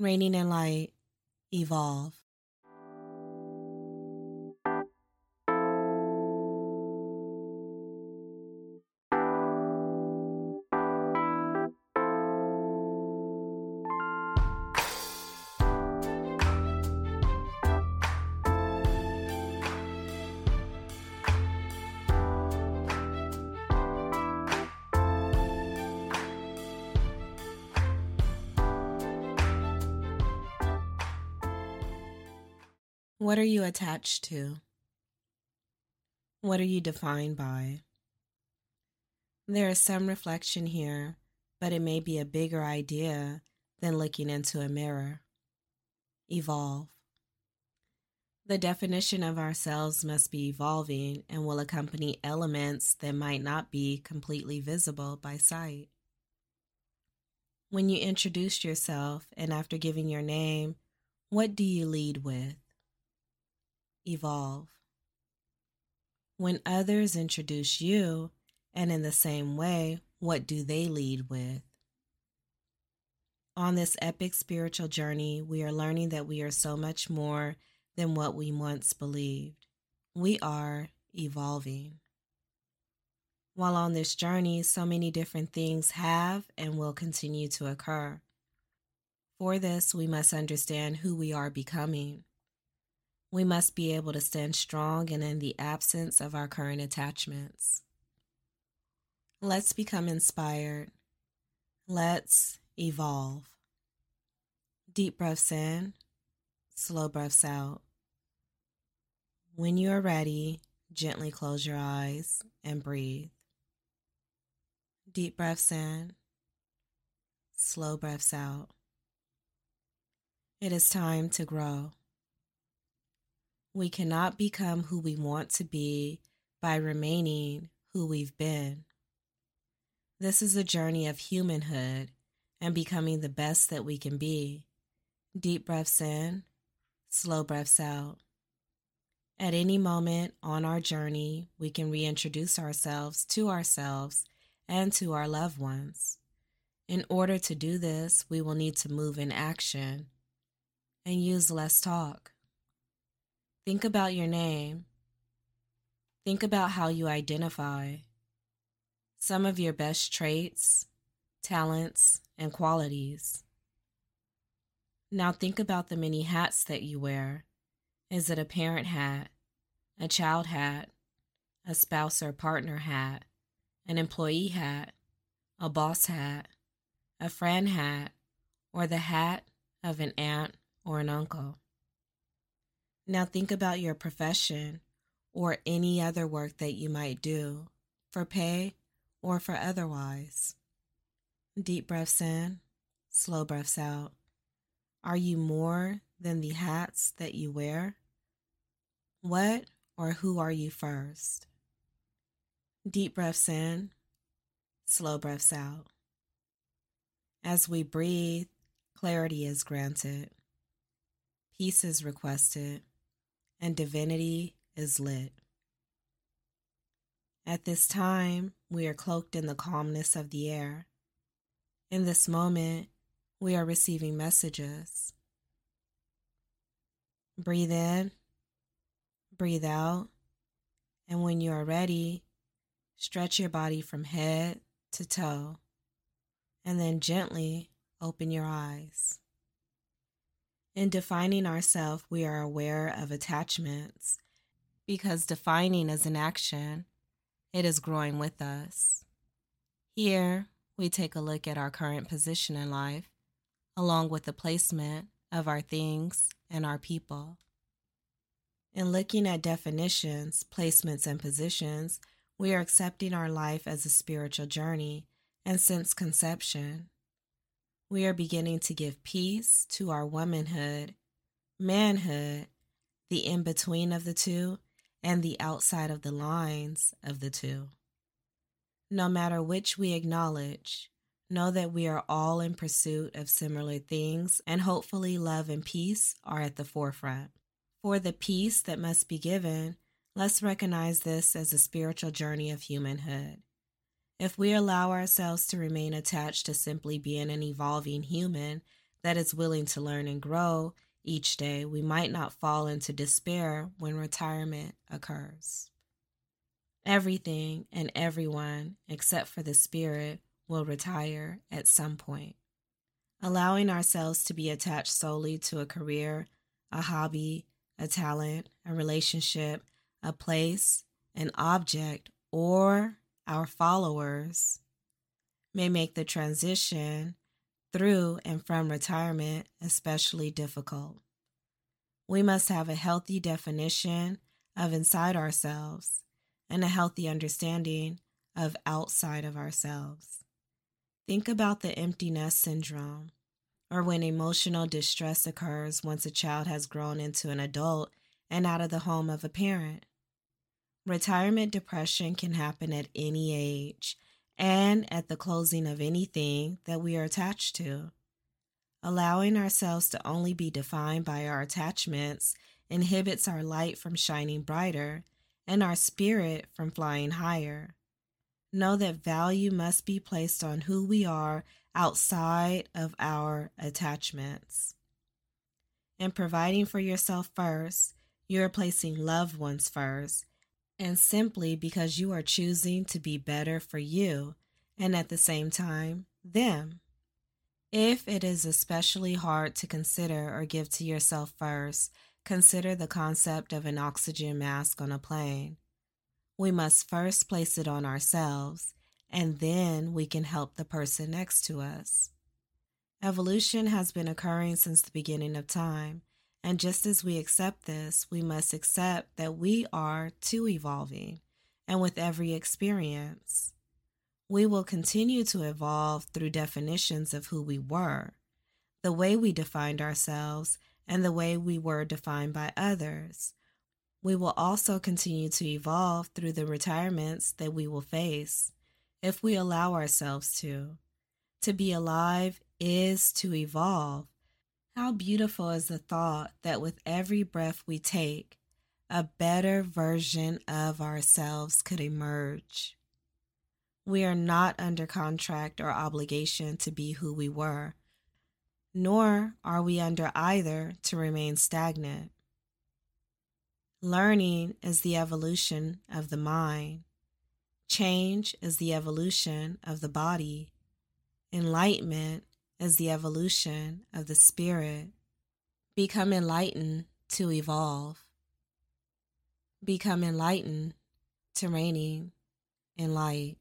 Reigning in Light, Evolve. What are you attached to? What are you defined by? There is some reflection here, but it may be a bigger idea than looking into a mirror. Evolve. The definition of ourselves must be evolving and will accompany elements that might not be completely visible by sight. When you introduce yourself and after giving your name, what do you lead with? Evolve. When others introduce you, and in the same way, what do they lead with? On this epic spiritual journey, we are learning that we are so much more than what we once believed. We are evolving. While on this journey, so many different things have and will continue to occur. For this, we must understand who we are becoming. We must be able to stand strong and in the absence of our current attachments. Let's become inspired. Let's evolve. Deep breaths in, slow breaths out. When you are ready, gently close your eyes and breathe. Deep breaths in, slow breaths out. It is time to grow. We cannot become who we want to be by remaining who we've been. This is a journey of humanhood and becoming the best that we can be. Deep breaths in, slow breaths out. At any moment on our journey, we can reintroduce ourselves to ourselves and to our loved ones. In order to do this, we will need to move in action and use less talk. Think about your name. Think about how you identify. Some of your best traits, talents, and qualities. Now think about the many hats that you wear. Is it a parent hat, a child hat, a spouse or partner hat, an employee hat, a boss hat, a friend hat, or the hat of an aunt or an uncle? Now think about your profession or any other work that you might do for pay or for otherwise. Deep breaths in, slow breaths out. Are you more than the hats that you wear? What or who are you first? Deep breaths in, slow breaths out. As we breathe, clarity is granted, peace is requested and divinity is lit. At this time, we are cloaked in the calmness of the air. In this moment, we are receiving messages. Breathe in, breathe out, and when you are ready, stretch your body from head to toe, and then gently open your eyes. In defining ourselves, we are aware of attachments because defining is an action, it is growing with us. Here, we take a look at our current position in life, along with the placement of our things and our people. In looking at definitions, placements, and positions, we are accepting our life as a spiritual journey and since conception. We are beginning to give peace to our womanhood, manhood, the in between of the two, and the outside of the lines of the two. No matter which we acknowledge, know that we are all in pursuit of similar things, and hopefully, love and peace are at the forefront. For the peace that must be given, let's recognize this as a spiritual journey of humanhood. If we allow ourselves to remain attached to simply being an evolving human, that is willing to learn and grow each day, we might not fall into despair when retirement occurs. Everything and everyone, except for the spirit, will retire at some point. Allowing ourselves to be attached solely to a career, a hobby, a talent, a relationship, a place, an object, or our followers may make the transition through and from retirement especially difficult. We must have a healthy definition of inside ourselves and a healthy understanding of outside of ourselves. Think about the empty nest syndrome, or when emotional distress occurs once a child has grown into an adult and out of the home of a parent. Retirement depression can happen at any age and at the closing of anything that we are attached to. Allowing ourselves to only be defined by our attachments inhibits our light from shining brighter and our spirit from flying higher. Know that value must be placed on who we are outside of our attachments. In providing for yourself first, you are placing loved ones first and simply because you are choosing to be better for you and at the same time, them. If it is especially hard to consider or give to yourself first, consider the concept of an oxygen mask on a plane. We must first place it on ourselves, and then we can help the person next to us. Evolution has been occurring since the beginning of time, and just as we accept this, we must accept that we are too evolving, and with every experience, we will continue to evolve through definitions of who we were, the way we defined ourselves, and the way we were defined by others. We will also continue to evolve through the retirements that we will face if we allow ourselves to. To be alive is to evolve how beautiful is the thought that with every breath we take, a better version of ourselves could emerge. We are not under contract or obligation to be who we were, nor are we under either to remain stagnant. Learning is the evolution of the mind. Change is the evolution of the body. Enlightenment is the evolution of the spirit. Become enlightened to evolve. Become enlightened to reigning in light.